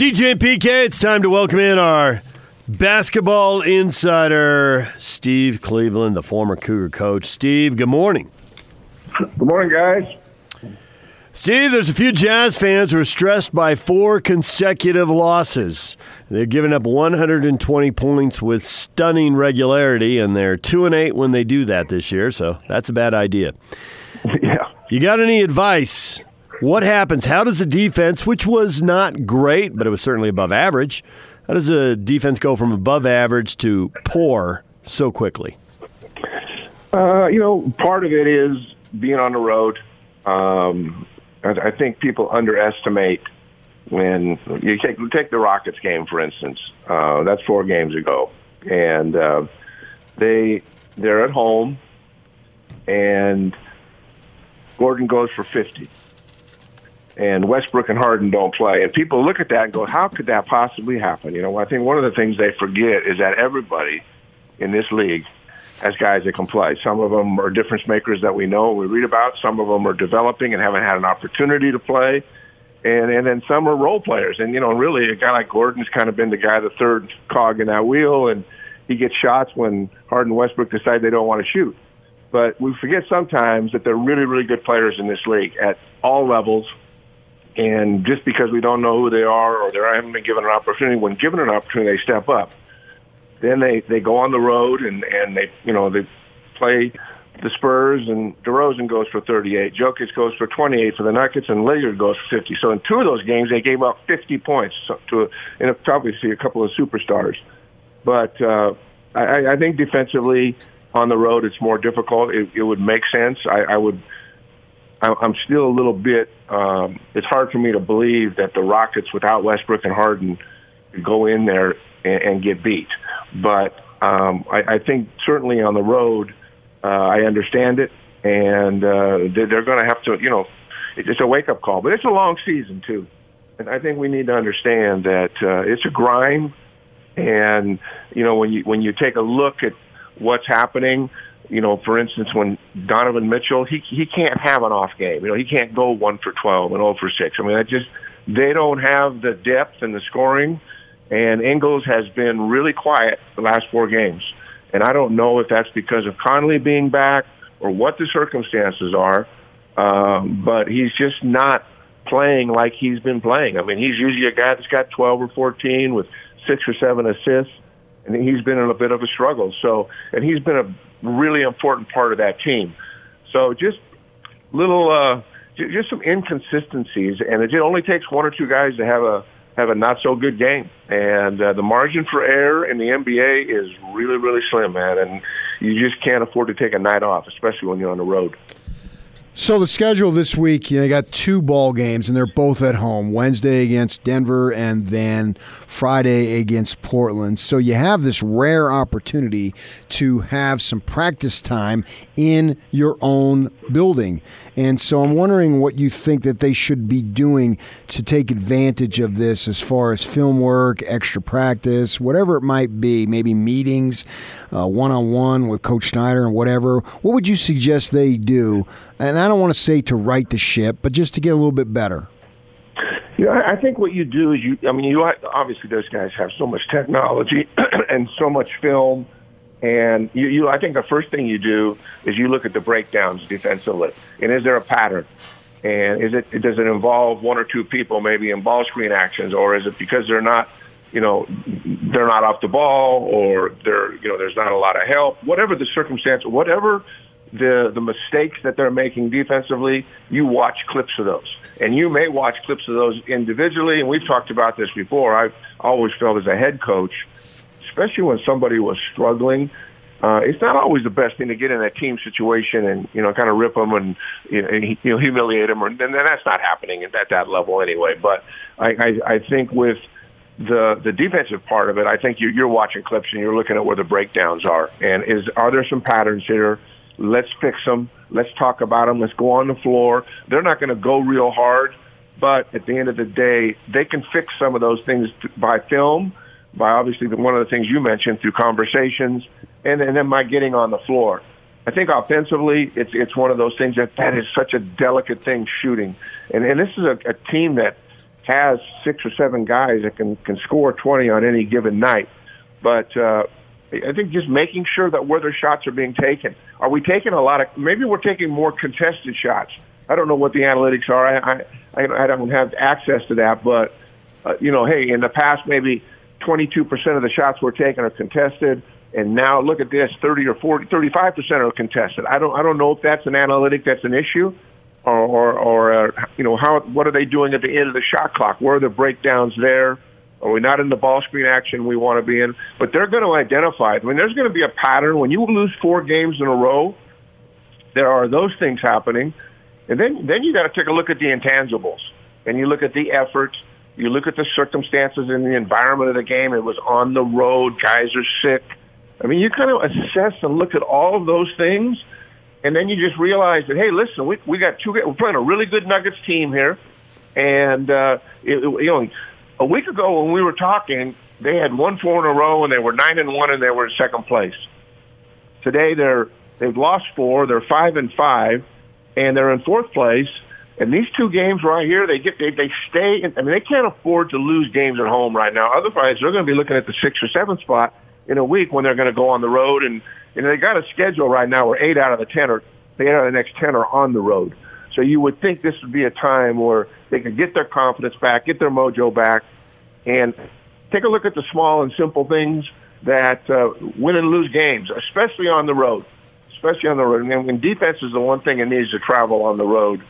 DJ PK, it's time to welcome in our basketball insider, Steve Cleveland, the former Cougar coach. Steve, good morning. Good morning, guys. Steve, there's a few Jazz fans who are stressed by four consecutive losses. They're giving up 120 points with stunning regularity, and they're 2 and 8 when they do that this year, so that's a bad idea. Yeah. You got any advice what happens? How does the defense, which was not great, but it was certainly above average, how does the defense go from above average to poor so quickly? Uh, you know, part of it is being on the road. Um, I, I think people underestimate when you take take the Rockets game for instance. Uh, that's four games ago, and uh, they they're at home, and Gordon goes for fifty and Westbrook and Harden don't play. And people look at that and go, how could that possibly happen? You know, I think one of the things they forget is that everybody in this league has guys that can play. Some of them are difference makers that we know and we read about. Some of them are developing and haven't had an opportunity to play. And, and then some are role players. And, you know, really a guy like Gordon's kind of been the guy, the third cog in that wheel. And he gets shots when Harden and Westbrook decide they don't want to shoot. But we forget sometimes that they're really, really good players in this league at all levels, and just because we don't know who they are or they haven't been given an opportunity, when given an opportunity, they step up. Then they, they go on the road and, and they, you know, they play the Spurs and DeRozan goes for 38. Jokic goes for 28 for the Nuggets and Lillard goes for 50. So in two of those games, they gave up 50 points to, and obviously a couple of superstars. But uh, I, I think defensively on the road, it's more difficult. It, it would make sense. I, I would – I'm still a little bit. Um, it's hard for me to believe that the Rockets, without Westbrook and Harden, go in there and, and get beat. But um, I, I think certainly on the road, uh, I understand it, and uh, they're, they're going to have to. You know, it's a wake up call, but it's a long season too, and I think we need to understand that uh, it's a grind. And you know, when you when you take a look at what's happening you know, for instance, when Donovan Mitchell, he he can't have an off game. You know, he can't go one for twelve and zero for six. I mean, that just they don't have the depth and the scoring. And Ingles has been really quiet the last four games, and I don't know if that's because of Conley being back or what the circumstances are. Um, but he's just not playing like he's been playing. I mean, he's usually a guy that's got 12 or 14 with six or seven assists and he's been in a bit of a struggle. So, and he's been a really important part of that team. So, just little, uh, just some inconsistencies, and it only takes one or two guys to have a have a not so good game. And uh, the margin for error in the NBA is really, really slim, man. And you just can't afford to take a night off, especially when you're on the road. So the schedule this week, you know, got two ball games, and they're both at home. Wednesday against Denver, and then Friday against Portland. So you have this rare opportunity to have some practice time in your own building. And so I'm wondering what you think that they should be doing to take advantage of this as far as film work, extra practice, whatever it might be, maybe meetings, one on one with Coach Snyder and whatever. What would you suggest they do? And I don't want to say to right the ship, but just to get a little bit better. Yeah, I think what you do is you. I mean, you obviously those guys have so much technology and so much film, and you, you. I think the first thing you do is you look at the breakdowns defensively, and is there a pattern? And is it does it involve one or two people maybe in ball screen actions, or is it because they're not, you know, they're not off the ball, or they're you know there's not a lot of help, whatever the circumstance, whatever the the mistakes that they're making defensively, you watch clips of those, and you may watch clips of those individually. And we've talked about this before. I've always felt as a head coach, especially when somebody was struggling, uh, it's not always the best thing to get in a team situation and you know kind of rip them and you know, humiliate them, or and that's not happening at that level anyway. But I, I, I think with the the defensive part of it, I think you, you're watching clips and you're looking at where the breakdowns are, and is are there some patterns here? Let's fix them. Let's talk about them. Let's go on the floor. They're not going to go real hard, but at the end of the day, they can fix some of those things by film, by obviously one of the things you mentioned through conversations, and, and then by getting on the floor. I think offensively, it's it's one of those things that that is such a delicate thing shooting, and and this is a, a team that has six or seven guys that can can score 20 on any given night. But uh, I think just making sure that where their shots are being taken. Are we taking a lot of? Maybe we're taking more contested shots. I don't know what the analytics are. I I, I don't have access to that, but uh, you know, hey, in the past maybe 22% of the shots we're taking are contested, and now look at this, 30 or 40, 35% are contested. I don't I don't know if that's an analytic that's an issue, or or, or uh, you know how what are they doing at the end of the shot clock? Where are the breakdowns there? Are we not in the ball screen action we want to be in? But they're going to identify. I mean, there's going to be a pattern when you lose four games in a row. There are those things happening, and then then you got to take a look at the intangibles, and you look at the effort, you look at the circumstances and the environment of the game. It was on the road. Guys are sick. I mean, you kind of assess and look at all of those things, and then you just realize that hey, listen, we we got two. We're playing a really good Nuggets team here, and uh, it, you know a week ago when we were talking, they had won four in a row and they were nine and one and they were in second place. Today they're they've lost four, they're five and five, and they're in fourth place. And these two games right here, they get they they stay. In, I mean, they can't afford to lose games at home right now. Otherwise, they're going to be looking at the sixth or seventh spot in a week when they're going to go on the road. And and they got a schedule right now where eight out of the ten are eight out of the next ten are on the road. So you would think this would be a time where they could get their confidence back, get their mojo back, and take a look at the small and simple things that uh, win and lose games, especially on the road. Especially on the road. And, defense is the one thing that needs to travel on the road.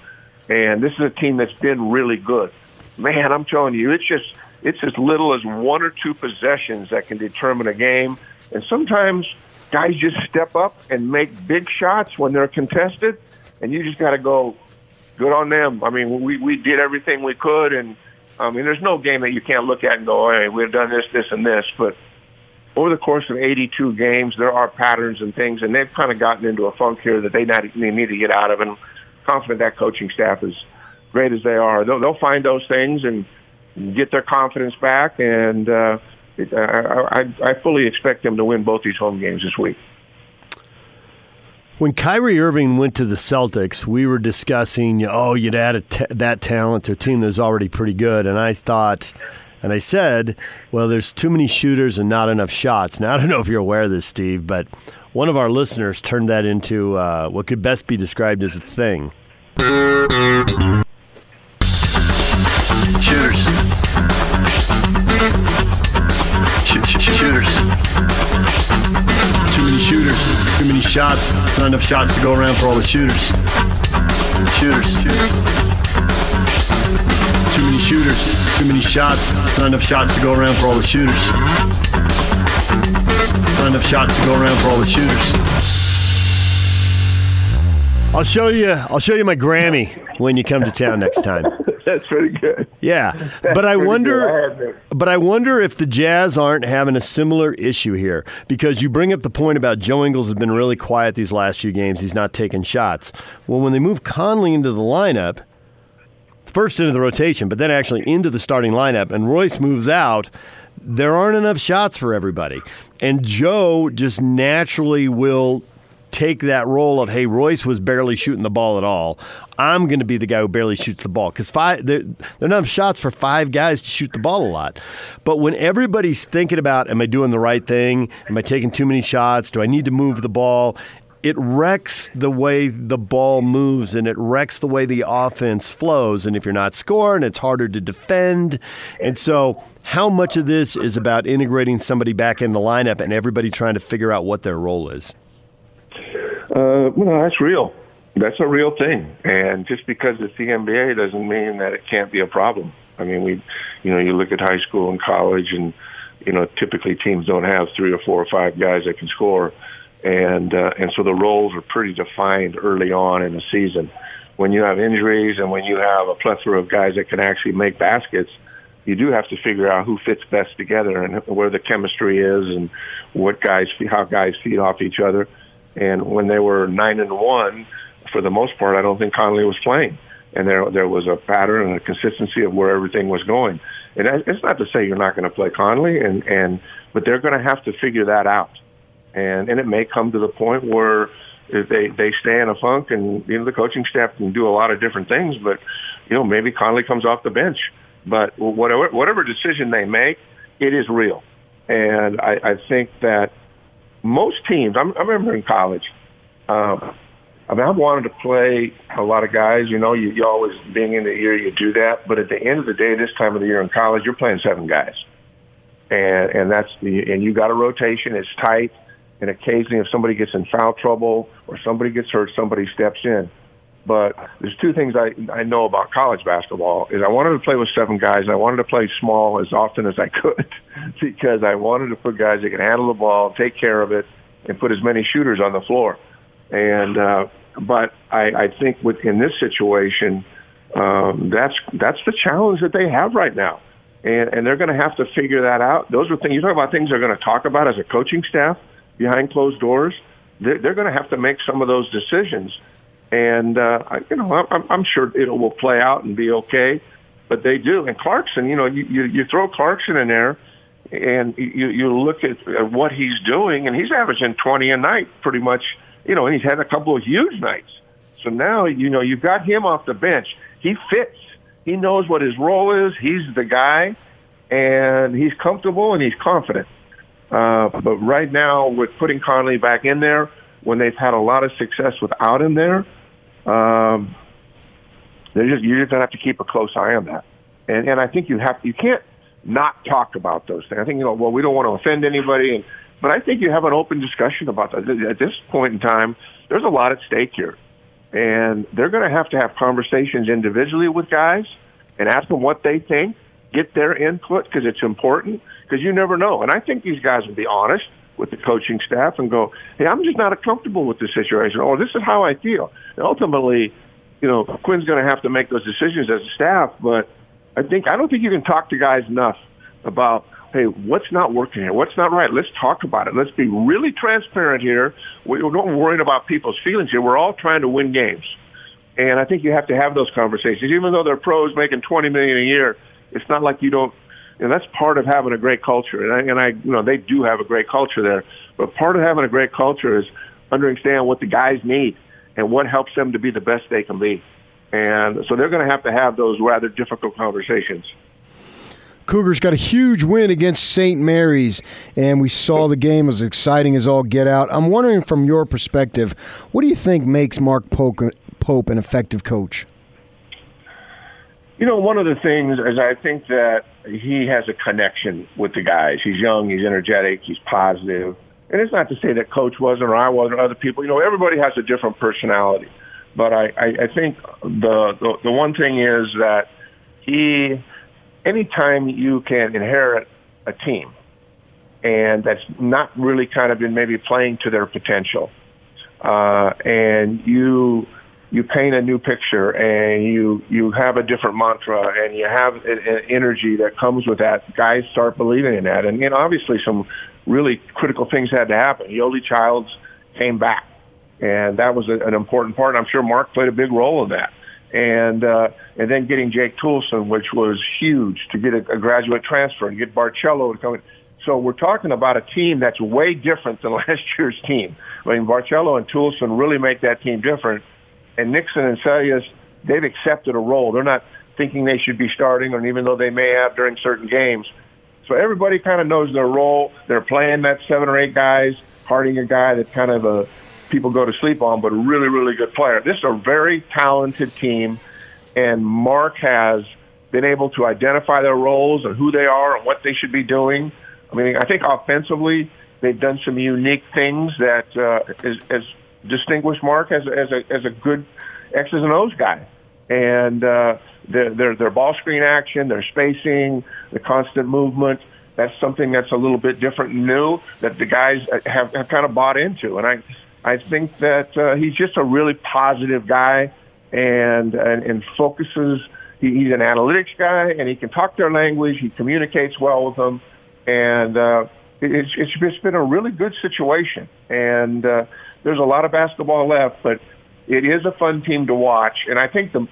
And this is a team that's been really good. Man, I'm telling you, it's just it's as little as one or two possessions that can determine a game. And sometimes guys just step up and make big shots when they're contested, and you just got to go, good on them. I mean, we we did everything we could, and I mean, there's no game that you can't look at and go, hey, we've done this, this, and this. But over the course of 82 games, there are patterns and things, and they've kind of gotten into a funk here that they, not, they need to get out of. And I'm confident that coaching staff is great as they are. They'll, they'll find those things and get their confidence back. And uh, it, I, I, I fully expect them to win both these home games this week. When Kyrie Irving went to the Celtics, we were discussing, oh, you'd add that talent to a team that's already pretty good. And I thought, and I said, well, there's too many shooters and not enough shots. Now, I don't know if you're aware of this, Steve, but one of our listeners turned that into uh, what could best be described as a thing. Shots, not enough shots to go around for all the shooters. Shooters. shooters. Too many shooters, too many shots, not enough shots to go around for all the shooters. Not enough shots to go around for all the shooters. I'll show you. I'll show you my Grammy when you come to town next time. That's pretty good. Yeah, but I wonder, but I wonder if the Jazz aren't having a similar issue here because you bring up the point about Joe Ingles has been really quiet these last few games. He's not taking shots. Well, when they move Conley into the lineup, first into the rotation, but then actually into the starting lineup, and Royce moves out. There aren't enough shots for everybody. And Joe just naturally will take that role of hey Royce was barely shooting the ball at all. I'm going to be the guy who barely shoots the ball because five there there are enough shots for five guys to shoot the ball a lot. But when everybody's thinking about am I doing the right thing? Am I taking too many shots? Do I need to move the ball? It wrecks the way the ball moves and it wrecks the way the offense flows. And if you're not scoring, it's harder to defend. And so, how much of this is about integrating somebody back in the lineup and everybody trying to figure out what their role is? Uh, well, that's real. That's a real thing. And just because it's the NBA doesn't mean that it can't be a problem. I mean, we, you know, you look at high school and college, and you know, typically teams don't have three or four or five guys that can score, and uh, and so the roles are pretty defined early on in the season. When you have injuries and when you have a plethora of guys that can actually make baskets, you do have to figure out who fits best together and where the chemistry is and what guys, how guys feed off each other. And when they were nine and one, for the most part, I don't think Conley was playing. And there, there was a pattern and a consistency of where everything was going. And it's not to say you're not going to play Conley, and and but they're going to have to figure that out. And and it may come to the point where they they stay in a funk, and you know the coaching staff can do a lot of different things, but you know maybe Conley comes off the bench But whatever whatever decision they make, it is real. And I, I think that most teams, I'm, I remember in college, um, I mean, I've wanted to play a lot of guys. You know, you, you always being in the year you do that, but at the end of the day, this time of the year in college, you're playing seven guys, and and that's the and you got a rotation. It's tight, and occasionally if somebody gets in foul trouble or somebody gets hurt, somebody steps in. But there's two things I I know about college basketball is I wanted to play with seven guys. And I wanted to play small as often as I could because I wanted to put guys that can handle the ball, take care of it, and put as many shooters on the floor. And uh, but I, I think within this situation, um, that's that's the challenge that they have right now, and and they're going to have to figure that out. Those are things you talk about things they're going to talk about as a coaching staff behind closed doors. They're, they're going to have to make some of those decisions, and uh, you know I'm, I'm sure it will play out and be okay. But they do, and Clarkson, you know, you you, you throw Clarkson in there, and you you look at, at what he's doing, and he's averaging 20 a night pretty much you know, and he's had a couple of huge nights. So now, you know, you've got him off the bench. He fits. He knows what his role is. He's the guy, and he's comfortable and he's confident. Uh, but right now, with putting Conley back in there, when they've had a lot of success without him there, um, they're just you're just gonna have to keep a close eye on that. And and I think you have you can't not talk about those things. I think you know, well, we don't want to offend anybody, and but I think you have an open discussion about that. At this point in time, there's a lot at stake here. And they're going to have to have conversations individually with guys and ask them what they think, get their input because it's important because you never know. And I think these guys will be honest with the coaching staff and go, hey, I'm just not comfortable with this situation or this is how I feel. And ultimately, you know, Quinn's going to have to make those decisions as a staff, but I think, I don't think you can talk to guys enough about hey, what's not working here? What's not right? Let's talk about it. Let's be really transparent here. We're not worrying about people's feelings here. We're all trying to win games. And I think you have to have those conversations. Even though they're pros making 20 million a year, it's not like you don't, and that's part of having a great culture. And I, and I, you know, they do have a great culture there. But part of having a great culture is understanding what the guys need and what helps them to be the best they can be. And so they're going to have to have those rather difficult conversations. Cougars got a huge win against St. Mary's, and we saw the game as exciting as all get out. I'm wondering, from your perspective, what do you think makes Mark Pope, Pope an effective coach? You know, one of the things is I think that he has a connection with the guys. He's young, he's energetic, he's positive. And it's not to say that coach wasn't or I wasn't or other people. You know, everybody has a different personality. But I, I, I think the, the the one thing is that he anytime you can inherit a team and that's not really kind of been maybe playing to their potential, uh, and you you paint a new picture and you you have a different mantra and you have an energy that comes with that. Guys start believing in that, and you know obviously some really critical things had to happen. Yoeli Childs came back, and that was a, an important part. I'm sure Mark played a big role in that and uh, and then getting Jake Toolson, which was huge to get a, a graduate transfer and get Barcello to come in. So we're talking about a team that's way different than last year's team. I mean, Barcello and Toolson really make that team different. And Nixon and Seljaas, they've accepted a role. They're not thinking they should be starting, or even though they may have during certain games. So everybody kind of knows their role. They're playing that seven or eight guys. Harding, a guy that kind of a people go to sleep on, but a really, really good player. This is a very talented team, and Mark has been able to identify their roles and who they are and what they should be doing. I mean, I think offensively, they've done some unique things that uh, is, is distinguished Mark as, as, a, as a good X's and O's guy. And uh, their, their, their ball screen action, their spacing, the constant movement, that's something that's a little bit different and new that the guys have, have kind of bought into. And I, I think that uh, he's just a really positive guy and and, and focuses. He, he's an analytics guy and he can talk their language. He communicates well with them, and uh, it's it's just been a really good situation. And uh, there's a lot of basketball left, but it is a fun team to watch. And I think the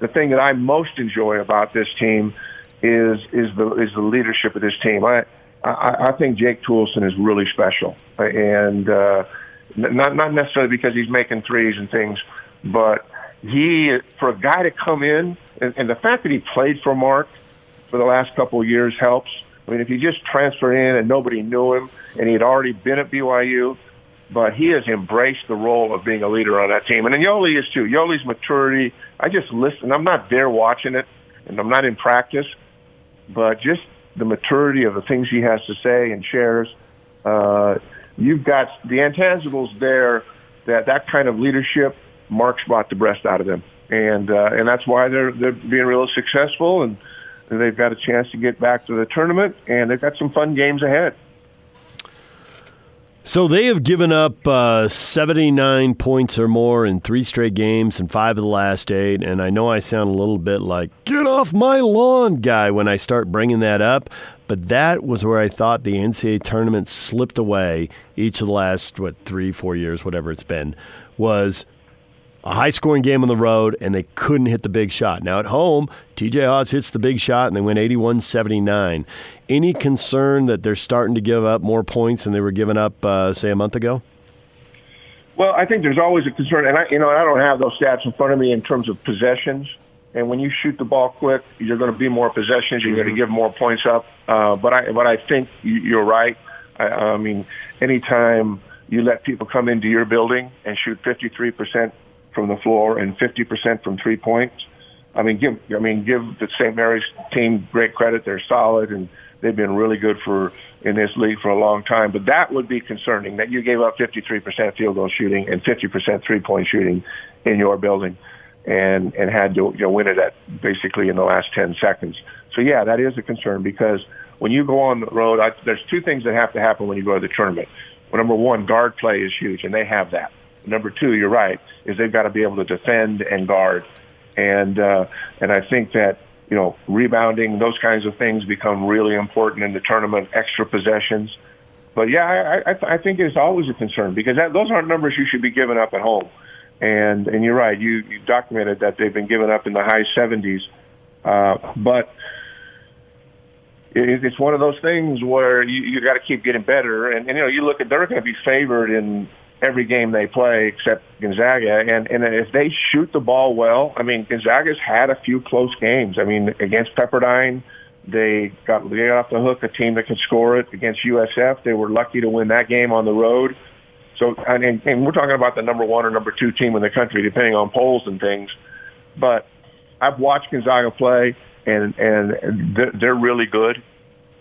the thing that I most enjoy about this team is is the is the leadership of this team. I I, I think Jake Toolson is really special, and uh, not not necessarily because he's making threes and things, but he for a guy to come in and, and the fact that he played for Mark for the last couple of years helps. I mean, if you just transfer in and nobody knew him and he had already been at BYU, but he has embraced the role of being a leader on that team. And then Yoeli is too. Yoeli's maturity. I just listen. I'm not there watching it, and I'm not in practice, but just the maturity of the things he has to say and shares. Uh, you've got the intangibles there that that kind of leadership. Mark's brought the best out of them, and uh, and that's why they're they're being real successful, and they've got a chance to get back to the tournament, and they've got some fun games ahead. So they have given up uh, 79 points or more in three straight games and five of the last eight. And I know I sound a little bit like, get off my lawn guy when I start bringing that up. But that was where I thought the NCAA tournament slipped away each of the last, what, three, four years, whatever it's been, was a high scoring game on the road and they couldn't hit the big shot. Now at home, TJ Haws hits the big shot and they win 81 79. Any concern that they're starting to give up more points than they were giving up, uh, say, a month ago? Well, I think there's always a concern, and I, you know, I don't have those stats in front of me in terms of possessions. And when you shoot the ball quick, you're going to be more possessions. You're going to give more points up. Uh, but I, but I think you're right. I, I mean, anytime you let people come into your building and shoot 53 percent from the floor and 50% from three points. I mean, give I mean give the St. Mary's team great credit. They're solid and they've been really good for in this league for a long time. But that would be concerning that you gave up 53% field goal shooting and 50% three point shooting in your building, and and had to you know, win it at basically in the last 10 seconds. So yeah, that is a concern because when you go on the road, I, there's two things that have to happen when you go to the tournament. Well, number one, guard play is huge, and they have that. Number two, you're right, is they've got to be able to defend and guard, and uh, and I think that you know rebounding those kinds of things become really important in the tournament. Extra possessions, but yeah, I, I, I think it's always a concern because that, those aren't numbers you should be giving up at home. And and you're right, you, you documented that they've been given up in the high 70s, uh, but it, it's one of those things where you, you got to keep getting better. And, and you know, you look at they're going to be favored in every game they play except Gonzaga. And, and if they shoot the ball well, I mean, Gonzaga's had a few close games. I mean, against Pepperdine, they got, they got off the hook a team that could score it. Against USF, they were lucky to win that game on the road. So, and, and we're talking about the number one or number two team in the country, depending on polls and things. But I've watched Gonzaga play, and and they're, they're really good,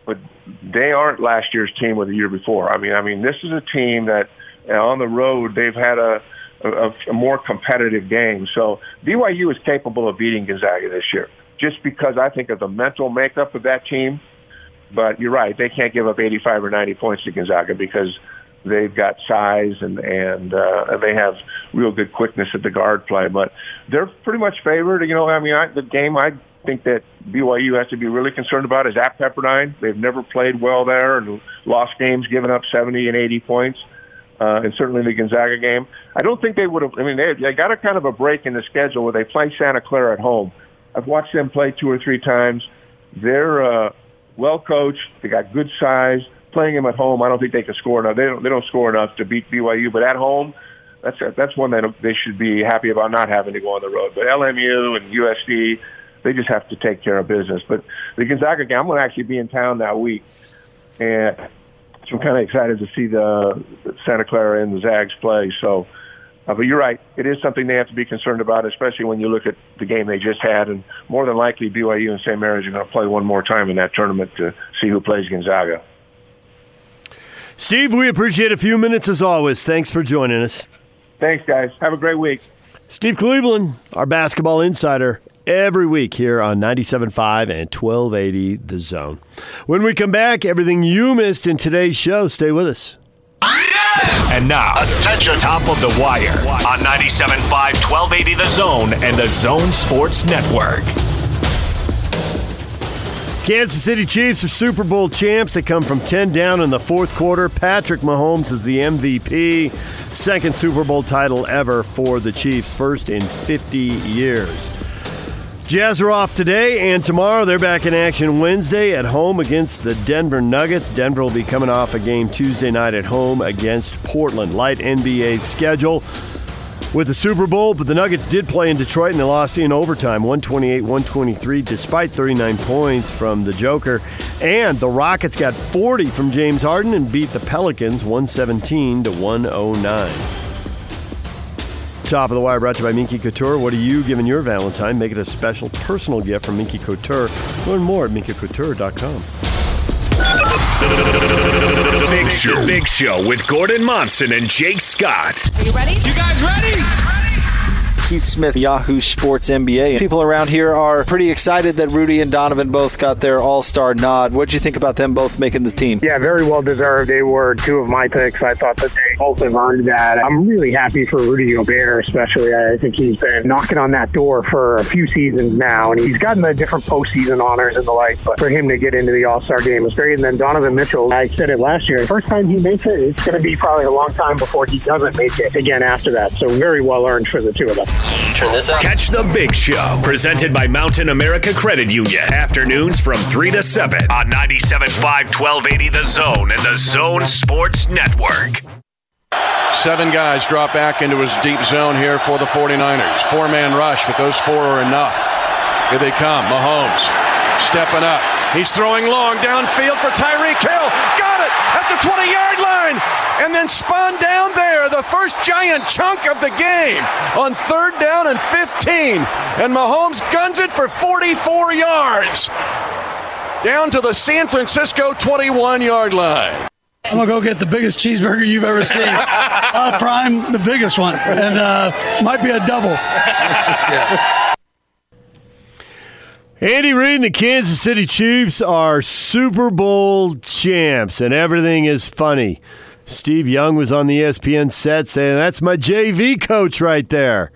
but they aren't last year's team or the year before. I mean, I mean, this is a team that on the road, they've had a, a, a more competitive game. So BYU is capable of beating Gonzaga this year, just because I think of the mental makeup of that team. But you're right; they can't give up 85 or 90 points to Gonzaga because they've got size and and uh, they have real good quickness at the guard play. But they're pretty much favored. You know, I mean, I, the game I think that BYU has to be really concerned about is at Pepperdine. They've never played well there and lost games, giving up 70 and 80 points uh, and certainly the Gonzaga game. I don't think they would have. I mean, they, they got a kind of a break in the schedule where they play Santa Clara at home. I've watched them play two or three times. They're uh, well coached. They got good size. Playing them at home, I don't think they can score enough. They don't. They don't score enough to beat BYU. But at home, that's that's one that they should be happy about not having to go on the road. But LMU and USC, they just have to take care of business. But the Gonzaga game, I'm going to actually be in town that week, and so I'm kind of excited to see the Santa Clara and the Zags play. So, uh, but you're right. It is something they have to be concerned about, especially when you look at the game they just had. And more than likely, BYU and St. Mary's are going to play one more time in that tournament to see who plays Gonzaga. Steve, we appreciate a few minutes as always. Thanks for joining us. Thanks, guys. Have a great week. Steve Cleveland, our basketball insider, every week here on 97.5 and 1280 The Zone. When we come back, everything you missed in today's show, stay with us. And now, attention, top of the wire on 97.5, 1280 The Zone and The Zone Sports Network. Kansas City Chiefs are Super Bowl champs. They come from 10 down in the fourth quarter. Patrick Mahomes is the MVP. Second Super Bowl title ever for the Chiefs, first in 50 years. Jazz are off today and tomorrow. They're back in action Wednesday at home against the Denver Nuggets. Denver will be coming off a game Tuesday night at home against Portland. Light NBA schedule. with the Super Bowl, but the Nuggets did play in Detroit and they lost in overtime 128 123, despite 39 points from the Joker. And the Rockets got 40 from James Harden and beat the Pelicans 117 to 109. Top of the wire brought to you by Minky Couture. What are you giving your Valentine? Make it a special personal gift from Minky Couture. Learn more at minkycouture.com. The Big Show. Big Show with Gordon Monson and Jake Scott. Are you ready? You guys ready? Keith Smith, Yahoo Sports NBA. People around here are pretty excited that Rudy and Donovan both got their All Star nod. What do you think about them both making the team? Yeah, very well deserved. They were two of my picks. I thought that they both have earned that. I'm really happy for Rudy Gobert, especially. I think he's been knocking on that door for a few seasons now, and he's gotten the different postseason honors and the like. But for him to get into the All Star game was great. And then Donovan Mitchell, I said it last year. First time he makes it, it's going to be probably a long time before he doesn't make it again after that. So very well earned for the two of them. Turn this up. Catch the Big Show, presented by Mountain America Credit Union. Afternoons from 3 to 7 on 97.5 1280 The Zone and The Zone Sports Network. Seven guys drop back into his deep zone here for the 49ers. Four man rush, but those four are enough. Here they come. Mahomes stepping up. He's throwing long downfield for Tyreek Hill. Got it at the 20 yard line. And then spun down there. The first giant chunk of the game on third down and 15. And Mahomes guns it for 44 yards. Down to the San Francisco 21 yard line. I'm gonna go get the biggest cheeseburger you've ever seen. uh, prime, the biggest one, and uh, might be a double. Andy Reid and the Kansas City Chiefs are Super Bowl champs, and everything is funny. Steve Young was on the ESPN set saying, That's my JV coach right there.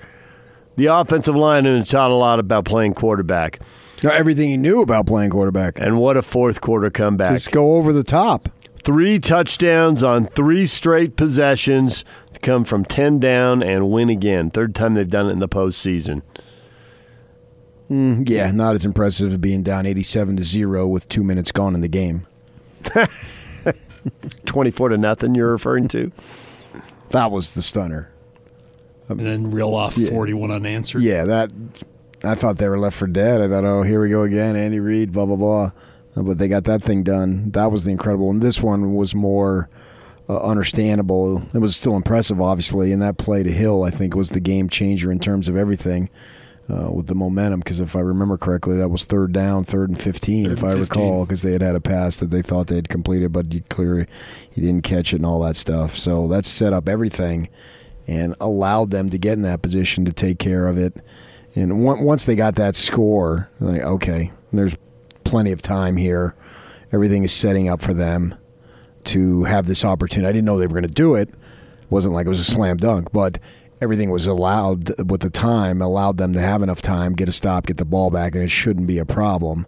The offensive line and taught a lot about playing quarterback. Everything he knew about playing quarterback. And what a fourth quarter comeback. Just go over the top. Three touchdowns on three straight possessions to come from 10 down and win again. Third time they've done it in the postseason. Mm, yeah, not as impressive as being down 87 to 0 with two minutes gone in the game. 24 to nothing, you're referring to? That was the stunner. And then reel off Yeah. 41 unanswered. Yeah, that. I thought they were left for dead. I thought, oh, here we go again, Andy Reid, blah blah blah. But they got that thing done. That was the incredible. And this one was more uh, understandable. It was still impressive, obviously. And that play to Hill, I think, was the game changer in terms of everything. Uh, with the momentum, because if I remember correctly, that was third down, third and fifteen, Third if and I 15. recall, because they had had a pass that they thought they had completed, but you clearly he didn't catch it and all that stuff. So that set up everything and allowed them to get in that position to take care of it. And on- once they got that score, like okay, there's plenty of time here. Everything is setting up for them to have this opportunity. I didn't know they were going to do it. It wasn't like it was a slam dunk, but everything was allowed with the time, allowed them to have enough time, get a stop, get the ball back, and it shouldn't be a problem.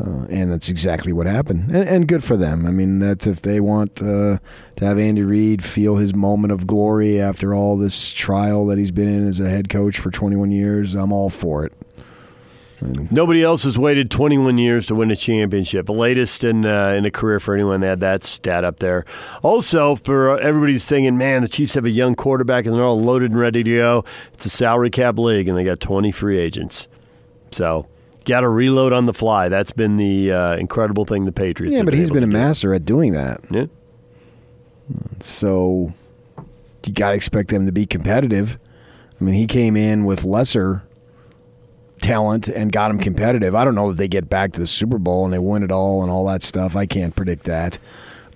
Uh, and that's exactly what happened, and, and good for them. I mean, that's if they want uh, to have Andy Reid feel his moment of glory after all this trial that he's been in as a head coach for 21 years. I'm all for it. Nobody else has waited 21 years to win a championship. The latest in uh, in a career for anyone. that had that stat up there. Also, for everybody's thinking, man, the Chiefs have a young quarterback and they're all loaded and ready to go. It's a salary cap league, and they got 20 free agents. So, got to reload on the fly. That's been the uh, incredible thing the Patriots. Yeah, but he's able been a do. master at doing that. Yeah. So you got to expect them to be competitive. I mean, he came in with lesser talent and got them competitive. I don't know that they get back to the Super Bowl and they win it all and all that stuff. I can't predict that.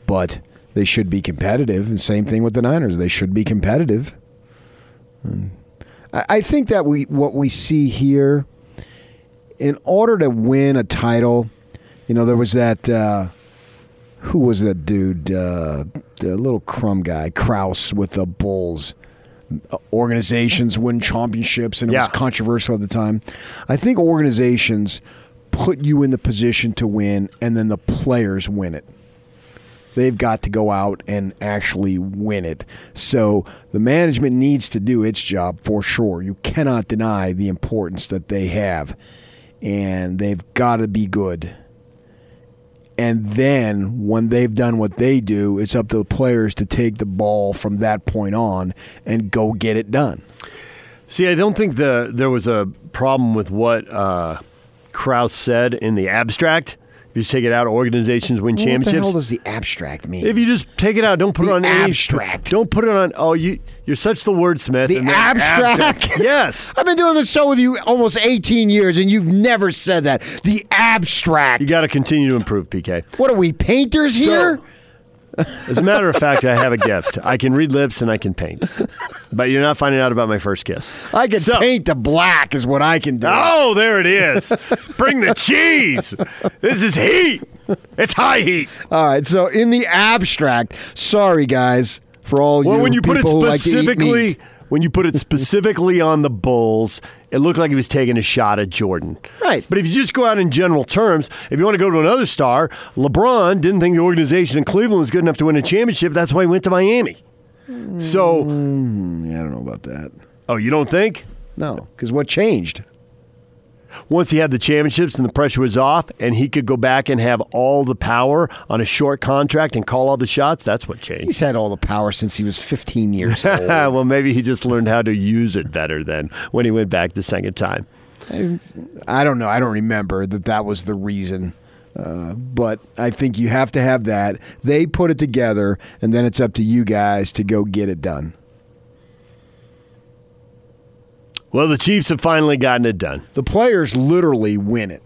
But they should be competitive. And same thing with the Niners. They should be competitive. I think that we what we see here, in order to win a title, you know, there was that. Uh, who was that dude? Uh, the little crumb guy, Krause with the Bulls. Organizations win championships, and it Yeah. was controversial at the time. I think organizations put you in the position to win, and then the players win it. They've got to go out and actually win it. So the management needs to do its job for sure. You cannot deny the importance that they have, and they've got to be good And then when they've done what they do, it's up to the players to take the ball from that point on and go get it done. See, I don't think the there was a problem with what uh, Krause said in the abstract. If you just take it out, organizations win championships. What the hell does the abstract mean? If you just take it out, don't put The it on any- abstract. Don't put it on. Oh, you you're such the wordsmith. The then abstract? yes. I've been doing this show with you almost 18 years, and you've never said that. The abstract. You got to continue to improve, PK. What are we, painters here? As a matter of fact, I have a gift. I can read lips and I can paint. But you're not finding out about my first kiss. I can So- paint the black, is what I can do. Oh, there it is. Bring the cheese. This is heat. It's high heat. All right, so in the abstract, sorry guys for all Well, you when you put it who like to eat specifically, meat. when you put it specifically on the Bulls, it looked like he was taking a shot at Jordan. Right. But if you just go out in general terms, if you want to go to another star, LeBron didn't think the organization in Cleveland was good enough to win a championship. That's why he went to Miami. So, hmm, Yeah, I don't know about that. oh, you don't think? No, because what changed? Once he had the championships and the pressure was off, and he could go back and have all the power on a short contract and call all the shots, that's what changed. He's had all the power since he was 15 years old. well, maybe he just learned how to use it better then when he went back the second time. I don't know. I don't remember that that was the reason. Uh, but I think you have to have that. They put it together, and then it's up to you guys to go get it done. Well, the Chiefs have finally gotten it done. The players literally win it.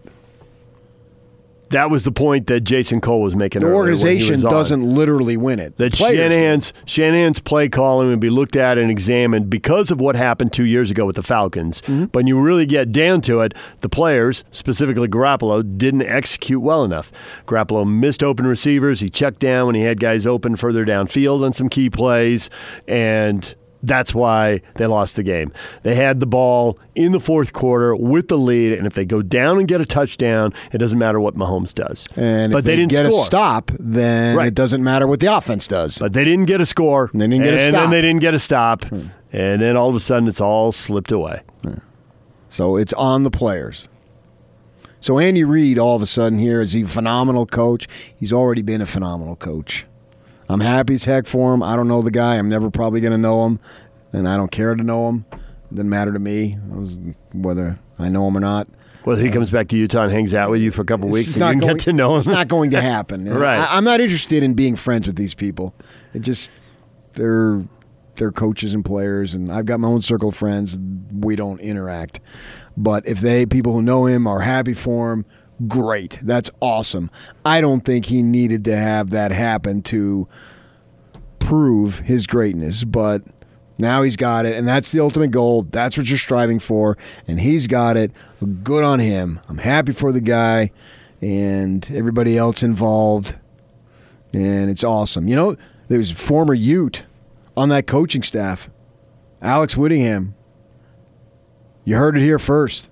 That was the point that Jason Cole was making. The earlier when he organization doesn't literally win it. That The players win. Shanahan's Shanahan's play calling would be looked at and examined because of what happened two years ago with the Falcons. Mm-hmm. But when you really get down to it, the players, specifically Garoppolo, didn't execute well enough. Garoppolo missed open receivers. He checked down when he had guys open further downfield on some key plays, and that's why they lost the game. They had the ball in the fourth quarter with the lead, and if they go down and get a touchdown, it doesn't matter what Mahomes does. And but if they, didn't get score. a stop, then Right. it doesn't matter what the offense does. But they didn't get a score. And they didn't get a stop. Hmm. then they didn't get a stop. And then all of a sudden, it's all slipped away. So it's on the players. So Andy Reid, all of a sudden, here is he a phenomenal coach? He's already been a phenomenal coach. I'm happy as heck for him. I don't know the guy. I'm never probably going to know him, and I don't care to know him. Doesn't matter to me whether I know him or not. Whether he comes back to Utah and hangs out with you for a couple weeks and you can going- get to know him. It's not going to happen. Right. I, I'm not interested in being friends with these people. It just they're they're coaches and players, and I've got my own circle of friends. We don't interact. But if they people who know him are happy for him, great. That's awesome. I don't think he needed to have that happen to prove his greatness, but now he's got it, and that's the ultimate goal. That's what you're striving for, and he's got it. Good on him. I'm happy for the guy and everybody else involved, and it's awesome. You know, there's a former Ute on that coaching staff, Alex Whittingham. You heard it here first.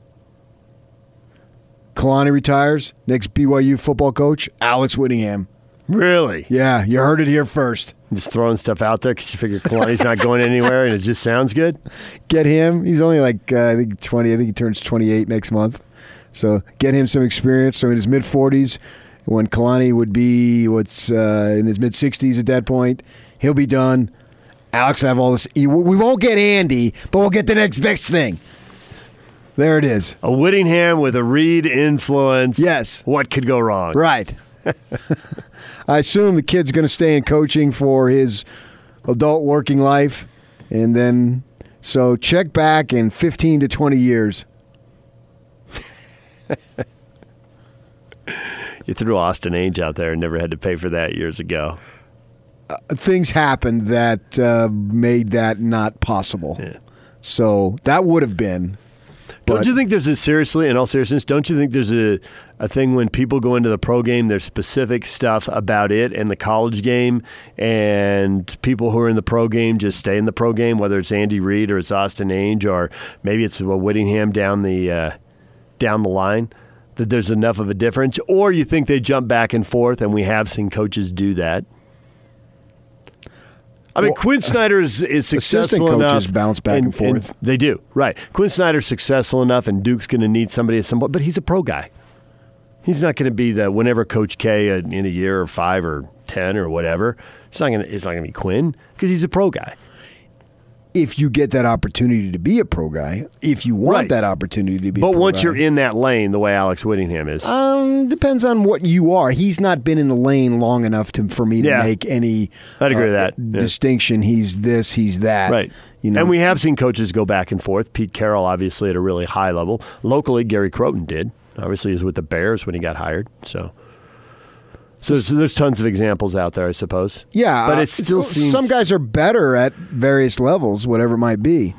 Kalani retires. Next BYU football coach, Alex Whittingham. Really? Yeah, you heard it here first. Just throwing stuff out there because you figure Kalani's not going anywhere and it just sounds good? get him. He's only like uh, I think twenty. I think he turns twenty eight next month. So get him some experience. So in his mid forties, when Kalani would be what's uh, in his mid sixties at that point, he'll be done. Alex will have all this. We won't get Andy, but we'll get the next best thing. There it is. A Whittingham with a Reid influence. Yes. What could go wrong? Right. I assume the kid's going to stay in coaching for his adult working life, and then so check back in fifteen to twenty years. You threw Austin Ainge out there and never had to pay for that years ago. things happened that uh, made that not possible. So that would have been. Don't you think there's a seriously, in all seriousness, don't you think there's a, a thing when people go into the pro game, there's specific stuff about it and the college game, and people who are in the pro game just stay in the pro game, whether it's Andy Reid or it's Austin Ainge or maybe it's a Whittingham down the uh, down the line, that there's enough of a difference, or you think they jump back and forth, and we have seen coaches do that. I mean, Well, Quinn Snyder is, is successful coaches enough. bounce back and forth. they do, right. Quinn Snyder's successful enough, and Duke's going to need somebody at some point, but he's a pro guy. He's not going to be the whenever Coach K in in a year or five or ten or whatever. It's not going to. It's not going to be Quinn because he's a pro guy. If you get that opportunity to be a pro guy, if you want Right. that opportunity to be, a But once guy, you're in that lane, the way Alex Whittingham is, Um, depends on what you are. He's not been in the lane long enough to for me to Yeah. make any. I'd agree with uh, that. Yeah. distinction. He's this. He's that. right? You know. and we have seen coaches go back and forth. Pete Carroll, obviously, at a really high level. Locally, Gary Crowton did. Obviously, he was with the Bears when he got hired. So, so there's, there's tons of examples out there, I suppose. Yeah, but uh, it still s- seems some guys are better at various levels, whatever it might be.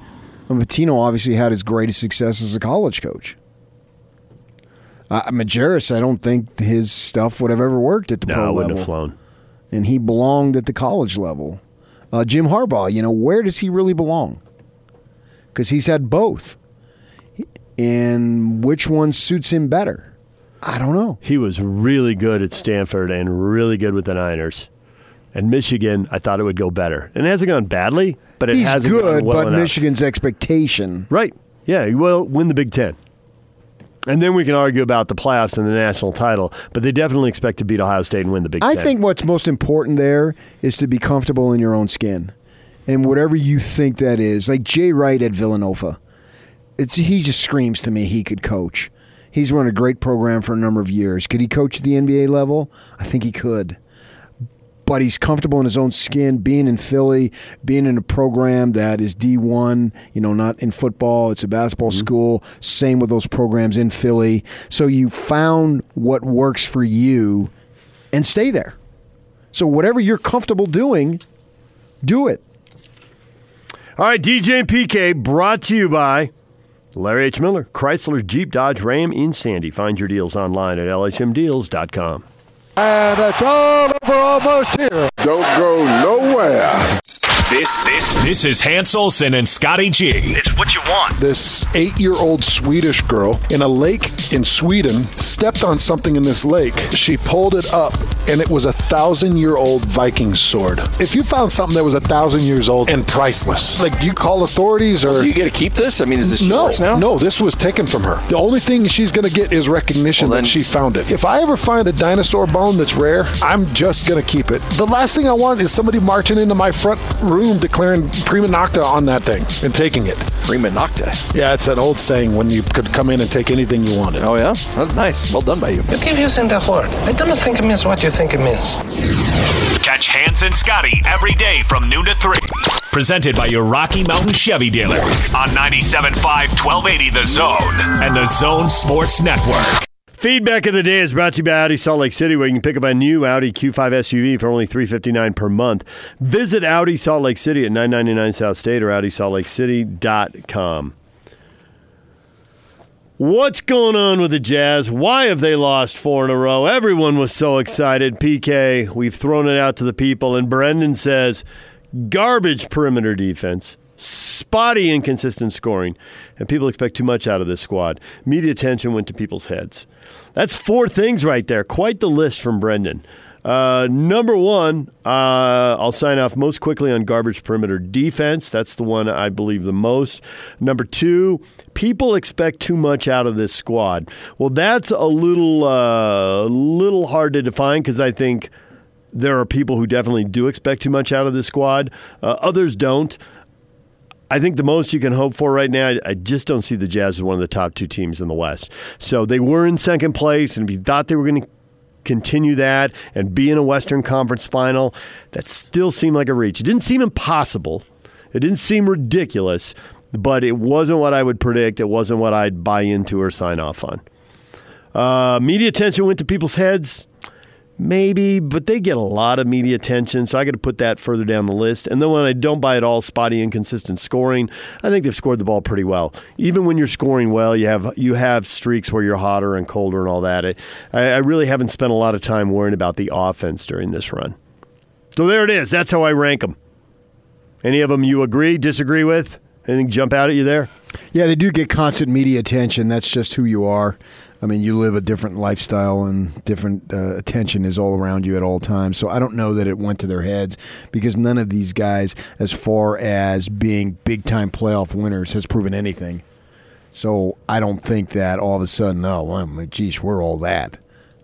And Pitino obviously had his greatest success as a college coach. Uh, Majerus, I don't think his stuff would have ever worked at the no, pro I wouldn't have flown. and he belonged at the college level. Uh, Jim Harbaugh, you know, where does he really belong? Because he's had both, and which one suits him better? I don't know. He was really good at Stanford and really good with the Niners. And Michigan, I thought it would go better. And it hasn't gone badly, but it he's hasn't good, gone well but enough. Michigan's expectation Right. Yeah, he will win the Big Ten. And then we can argue about the playoffs and the national title, but they definitely expect to beat Ohio State and win the Big I Ten. think what's most important there is to be comfortable in your own skin, and whatever you think that is. Like Jay Wright at Villanova, it's he just screams to me he could coach. He's run a great program for a number of years. Could he coach at the NBA level? I think he could. But he's comfortable in his own skin, being in Philly, being in a program that is D1, you know, not in football, it's a basketball mm-hmm. school. Same with those programs in Philly. So you found what works for you and stay there. So whatever you're comfortable doing, do it. All right, DJ and PK brought to you by Larry H. Miller, Chrysler, Jeep, Dodge, Ram in Sandy. Find your deals online at lhmdeals.com. And it's all over almost here. Don't go nowhere. This this this is Hans Olsen and Scotty G. It's what you want. This eight year old Swedish girl in a lake in Sweden stepped on something in this lake. She pulled it up, and it was a thousand year old Viking sword. If you found something that was a thousand years old and priceless, like do you call authorities or. Do you get to keep this? I mean, is this no, yours now? no, this was taken from her. The only thing she's going to get is recognition Well, then- that she found it. If I ever find a dinosaur bone that's rare, I'm just going to keep it. The last thing I want is somebody marching into my front room declaring prima nocta on that thing and taking it. Prima nocta. Yeah, it's an old saying when you could come in and take anything you wanted. Oh yeah, that's nice. Well done by you. You keep using that word. I don't think it means what you think it means. Catch Hans and Scotty every day from noon to 3. Presented by your Rocky Mountain Chevy dealers on 97.5 1280 The Zone and The Zone Sports Network. Feedback of the day is brought to you by Audi Salt Lake City, where you can pick up a new Audi Q5 SUV for only 359 per month. Visit Audi Salt Lake City at 999 South State or AudiSaltLakeCity.com. What's going on with the Jazz? Why have they lost four in a row? Everyone was so excited. PK, we've thrown it out to the people, and Brendan says garbage perimeter defense, spotty, inconsistent scoring, and people expect too much out of this squad. Media attention went to people's heads. That's four things right there. Quite the list from Brendan. Uh, number one, uh, I'll sign off most quickly on garbage perimeter defense. That's the one I believe the most. Number two, people expect too much out of this squad. Well, that's a little, uh, little hard to define because I think there are people who definitely do expect too much out of this squad. Uh, others don't. I think the most you can hope for right now, I- just don't see the Jazz as one of the top two teams in the West. So they were in second place, and if you thought they were going to continue that and be in a Western Conference final, that still seemed like a reach. It didn't seem impossible. It didn't seem ridiculous, but it wasn't what I would predict. It wasn't what I'd buy into or sign off on. Uh, media attention went to people's heads. Maybe, but they get a lot of media attention, so I got to put that further down the list. And then when I don't buy it all, spotty, inconsistent scoring, I think they've scored the ball pretty well. Even when you're scoring well, you have you have streaks where you're hotter and colder and all that. I, I really haven't spent a lot of time worrying about the offense during this run. So there it is. That's how I rank them. Any of them you agree, disagree with? Anything jump out at you there? Yeah, they do get constant media attention. That's just who you are. I mean, you live a different lifestyle, and different uh, attention is all around you at all times. So I don't know that it went to their heads because none of these guys, as far as being big time playoff winners, has proven anything. So I don't think that all of a sudden, oh, well, geez, we're all that.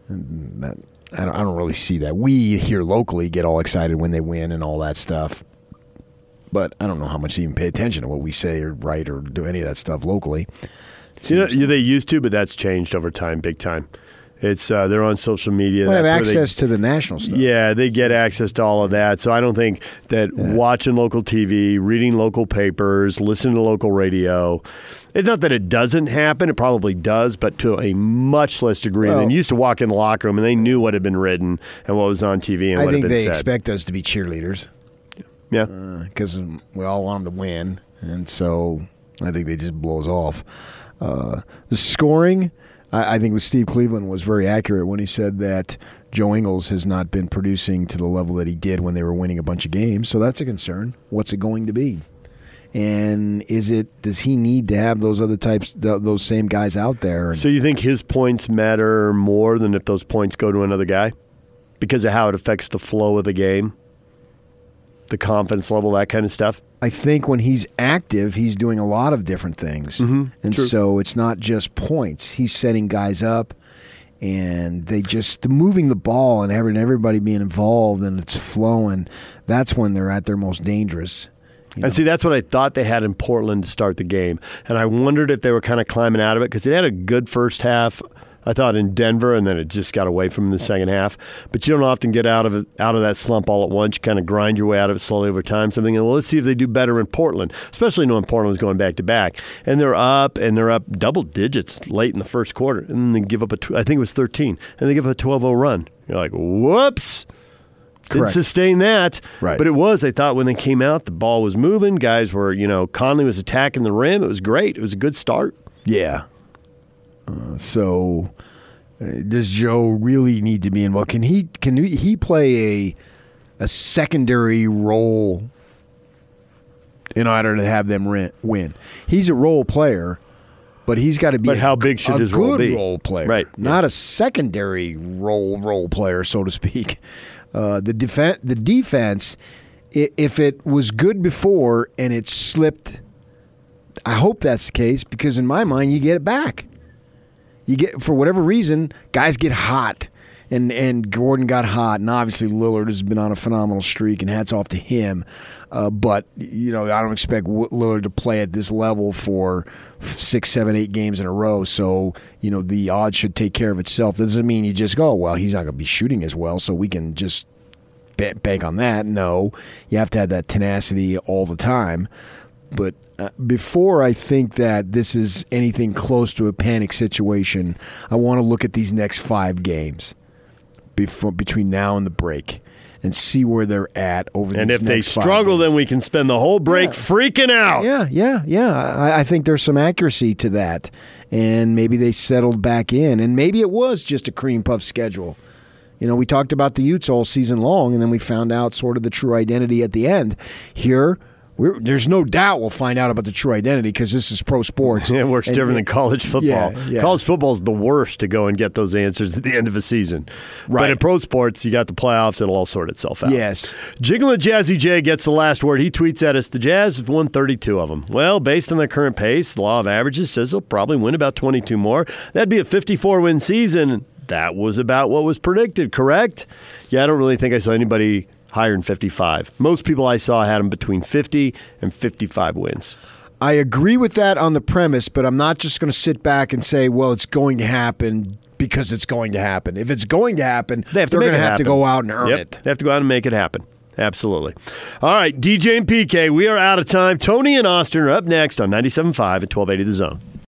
That, I don't, I don't really see that. We here locally get all excited when they win and all that stuff. But I don't know how much they even pay attention to what we say or write or do any of that stuff locally. You know, yeah, they used to, but that's changed over time, big time. It's uh, they're on social media. Well, they have where they- access to the national stuff. Yeah, they get access to all of that. So I don't think that watching local TV, reading local papers, listening to local radio, it's not that it doesn't happen. It probably does, but to a much less degree Well- than used to walk in the locker room and they knew what had been written and what was on TV and I what think had been they said. expect us to be cheerleaders. Yeah. Because we all want them to win. And so I think they just blow us off. Uh, the scoring, I, I think with Steve Cleveland was very accurate when he said that Joe Ingles has not been producing to the level that he did when they were winning a bunch of games. So that's a concern. What's it going to be? And is it? Does he need to have those other types, th- those same guys out there? So you think his points matter more than if those points go to another guy because of how it affects the flow of the game, the confidence level, that kind of stuff? I think when he's active, he's doing a lot of different things. Mhm, And true. so it's not just points. He's setting guys up and they just moving the ball and having everybody being involved and it's flowing. That's when they're at their most dangerous. And see, that's what I thought they had in Portland to start the game. And I wondered if they were kind of climbing out of it because they had a good first half. I thought in Denver, and then it just got away from them in the second half. But you don't often get out of it, out of that slump all at once. You kind of grind your way out of it slowly over time. So I'm well, let's see if they do better in Portland, especially knowing Portland was going back to back. And they're up, and they're up double digits late in the first quarter, and then they give up a, tw- I think it was 13, and they give up a 12-0 run. You're like, whoops. Didn't sustain that. Right. But it was, I thought, when they came out, the ball was moving. Guys were, you know, Conley was attacking the rim. It was great. It was a good start. Yeah. Uh, so uh, does Joe really need to be involved? Can he can he, play a a secondary role in order to have them rin- win? He's a role player, but he's got to be. But a- how big should a his role be? Role player, Right. Not a secondary role role player, so to speak. Uh, the defense, the defense, if it was good before and it slipped, I hope that's the case because in my mind, you get it back. You get for whatever reason, guys get hot, and and Gordon got hot, and obviously Lillard has been on a phenomenal streak, and hats off to him. Uh, but you know, I don't expect Lillard to play at this level for six, seven, eight games in a row. So you know, the odds should take care of itself. Doesn't mean you just go, well, he's not going to be shooting as well, so we can just bank on that. No, you have to have that tenacity all the time. But uh, before I think that this is anything close to a panic situation, I want to look at these next five games before between now and the break and see where they're at over. And if they struggle, games. then we can spend the whole break freaking out. Yeah, yeah, yeah. I, I think there's some accuracy to that, and maybe they settled back in, and maybe it was just a cream puff schedule. You know, we talked about the Utes all season long, and then we found out sort of the true identity at the end. Here, we're, there's no doubt we'll find out about the true identity because this is pro sports. It works And- different than college football. Yeah, yeah. College football is the worst to go and get those answers at the end of a season. But Right. in pro sports, you got the playoffs. It'll all sort itself out. Yes. Jiggle and Jazzy J gets the last word. He tweets at us, the Jazz have won 32 of them. Well, based on their current pace, the law of averages says they'll probably win about 22 more. That'd be a 54-win season. That was about what was predicted, correct? Yeah, I don't really think I saw anybody higher than 55. Most people I saw had them between 50 and 55 wins. I agree with that on the premise, but I'm not just going to sit back and say, well, it's going to happen because it's going to happen. If it's going to happen, They have to they're going to have to go out and earn Yep. it. They have to go out and make it happen. Absolutely. All right, DJ and PK, we are out of time. Tony and Austin are up next on 97.5 at 1280 The Zone.